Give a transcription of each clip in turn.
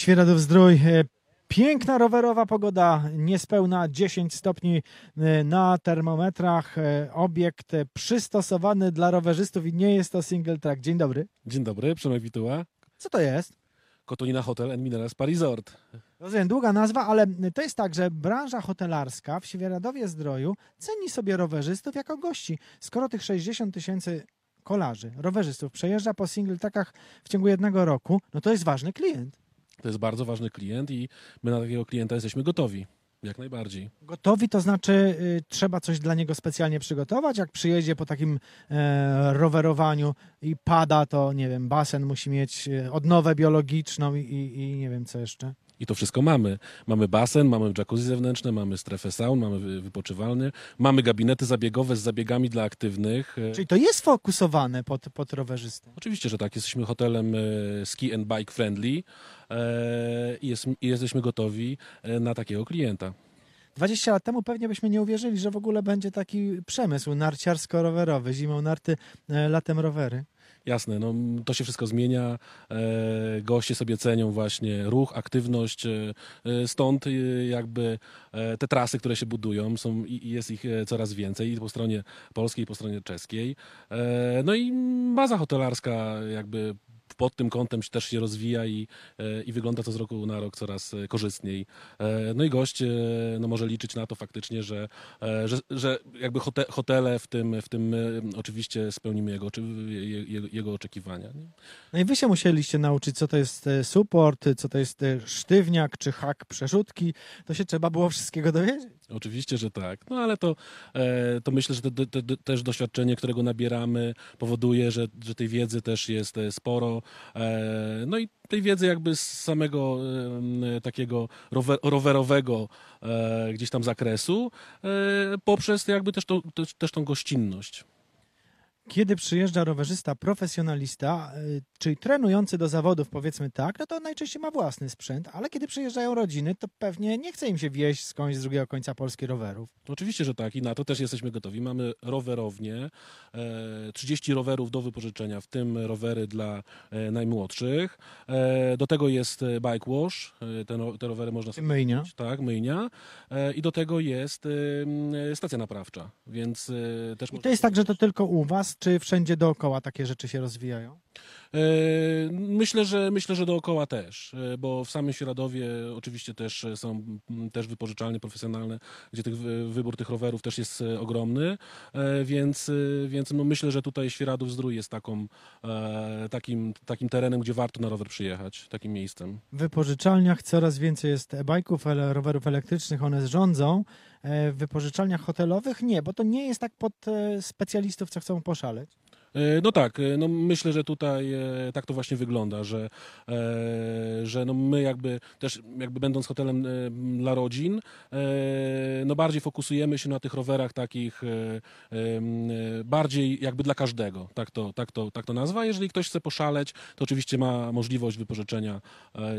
Świeradów Zdrój. E, Piękna rowerowa pogoda, niespełna 10 stopni e, na termometrach. E, Obiekt przystosowany dla rowerzystów i nie jest to single track. Dzień dobry. Dzień dobry, Przemek Wituła, Co to jest? Kotolina Hotel and Mineral Spa Resort. Rozumiem, długa nazwa, ale to jest tak, że branża hotelarska w Świeradowie Zdroju ceni sobie rowerzystów jako gości. Skoro tych 60 tysięcy kolarzy, rowerzystów przejeżdża po single trackach w ciągu jednego roku, no to jest ważny klient. To jest bardzo ważny klient i my na takiego klienta jesteśmy gotowi. Jak najbardziej. Gotowi to znaczy y, trzeba coś dla niego specjalnie przygotować. Jak przyjedzie po takim e, rowerowaniu i pada, to nie wiem, basen musi mieć e, odnowę biologiczną i, i, i nie wiem co jeszcze. I to wszystko mamy. Mamy basen, mamy jacuzzi zewnętrzne, mamy strefę saun, mamy wy- wypoczywalnie, mamy gabinety zabiegowe z zabiegami dla aktywnych. Czyli to jest fokusowane pod, pod rowerzystę. Oczywiście, że tak. Jesteśmy hotelem e, ski and bike friendly e, i, jest, jesteśmy gotowi e, na takiego klienta. 20 lat temu pewnie byśmy nie uwierzyli, że w ogóle będzie taki przemysł narciarsko-rowerowy. Zimą narty, latem rowery. Jasne, no, to się wszystko zmienia. E, goście sobie cenią właśnie ruch, aktywność. E, e, stąd e, jakby e, te trasy, które się budują, są, i, jest ich e, coraz więcej i po stronie polskiej, i po stronie czeskiej. No i baza hotelarska jakby pod tym kątem też się rozwija i, e, i wygląda to z roku na rok coraz e, korzystniej. E, No i gość no może liczyć na to faktycznie, że, że, że jakby hote, hotele w tym, w tym oczywiście spełnimy jego, jego, jego oczekiwania. Nie? No i wy się musieliście nauczyć, co to jest support, co to jest sztywniak czy hak przerzutki. To się trzeba było wszystkiego dowiedzieć. Oczywiście, że tak. No ale to, to myślę, że te, te, te, też doświadczenie, którego nabieramy, powoduje, że, że tej wiedzy też jest sporo. E, no i tej wiedzy jakby z samego e, takiego rower, rowerowego e, gdzieś tam zakresu, poprzez jakby też, to, też, też tą gościnność. Kiedy przyjeżdża rowerzysta profesjonalista, y, czyli trenujący do zawodów, powiedzmy tak, no to najczęściej ma własny sprzęt, ale kiedy przyjeżdżają rodziny, to pewnie nie chce im się wieść skądś z drugiego końca Polski rowerów. Oczywiście, że tak i na to też jesteśmy gotowi. Mamy rowerownię, e, 30 rowerów do wypożyczenia, w tym rowery dla e, najmłodszych. E, do tego jest e, bike wash, te, rowery można sobie Myjnia. kupić, Tak, myjnia. I do tego jest stacja naprawcza, więc też I to jest tak, że to tylko u was, czy wszędzie dookoła takie rzeczy się rozwijają? E, Myślę, że myślę, że dookoła też, e, bo w samym Świeradowie oczywiście też są też wypożyczalnie profesjonalne, gdzie tych, wy- wybór tych rowerów też jest e, ogromny, więc, więc no myślę, że tutaj Świeradów Zdrój jest taką, takim, takim terenem, gdzie warto na rower przyjechać, takim miejscem. W wypożyczalniach coraz więcej jest e-bajków, rowerów elektrycznych, one rządzą. E, W wypożyczalniach hotelowych nie, bo to nie jest tak pod e, specjalistów, co chcą poszaleć. E, No tak, e, no myślę, że tutaj e, tak to właśnie wygląda, że, że no my jakby też jakby będąc hotelem dla rodzin, no bardziej fokusujemy się na tych rowerach takich bardziej jakby dla każdego, tak to, tak to, tak to nazwa. Jeżeli ktoś chce poszaleć, to oczywiście ma możliwość wypożyczenia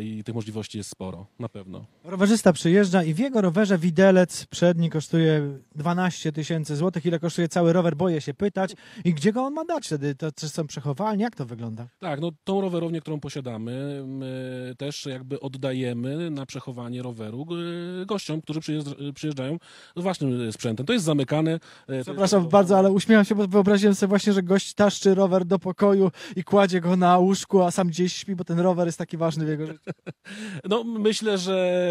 i tych możliwości jest sporo, na pewno. Rowerzysta przyjeżdża i w jego rowerze widelec przedni kosztuje 12 tysięcy złotych. Ile kosztuje cały rower? Boję się pytać. I gdzie go on ma dać wtedy? To czy są przechowalnie? Jak to wygląda? Tak, no tą rowerownię, którą posiadamy, my też jakby oddajemy na przechowanie roweru e, gościom, którzy przyjeżdż- przyjeżdżają z własnym sprzętem. To jest zamykane. Przepraszam bardzo, ale uśmiecham się, bo wyobraziłem sobie właśnie, że gość taszczy rower do pokoju i kładzie go na łóżku, a sam gdzieś śpi, bo ten rower jest taki ważny w jego życiu. No myślę, że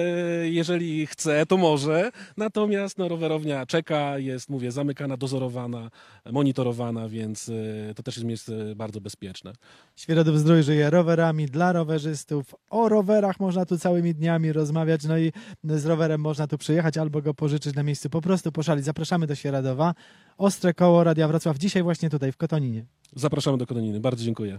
jeżeli chce, to może. Natomiast no, rowerownia czeka, jest, mówię, zamykana, dozorowana, monitorowana, więc to też jest miejsce bardzo bezpieczne. Świeradów Zdrój żyje rowerami dla rowerzystów. O rowerach można tu całymi dniami rozmawiać, no i z rowerem można tu przyjechać albo go pożyczyć na miejscu, po prostu poszalić. Zapraszamy do Świeradowa. Ostre koło Radia Wrocław dzisiaj właśnie tutaj w Kotoninie. Zapraszamy do Kononiny. Bardzo dziękuję.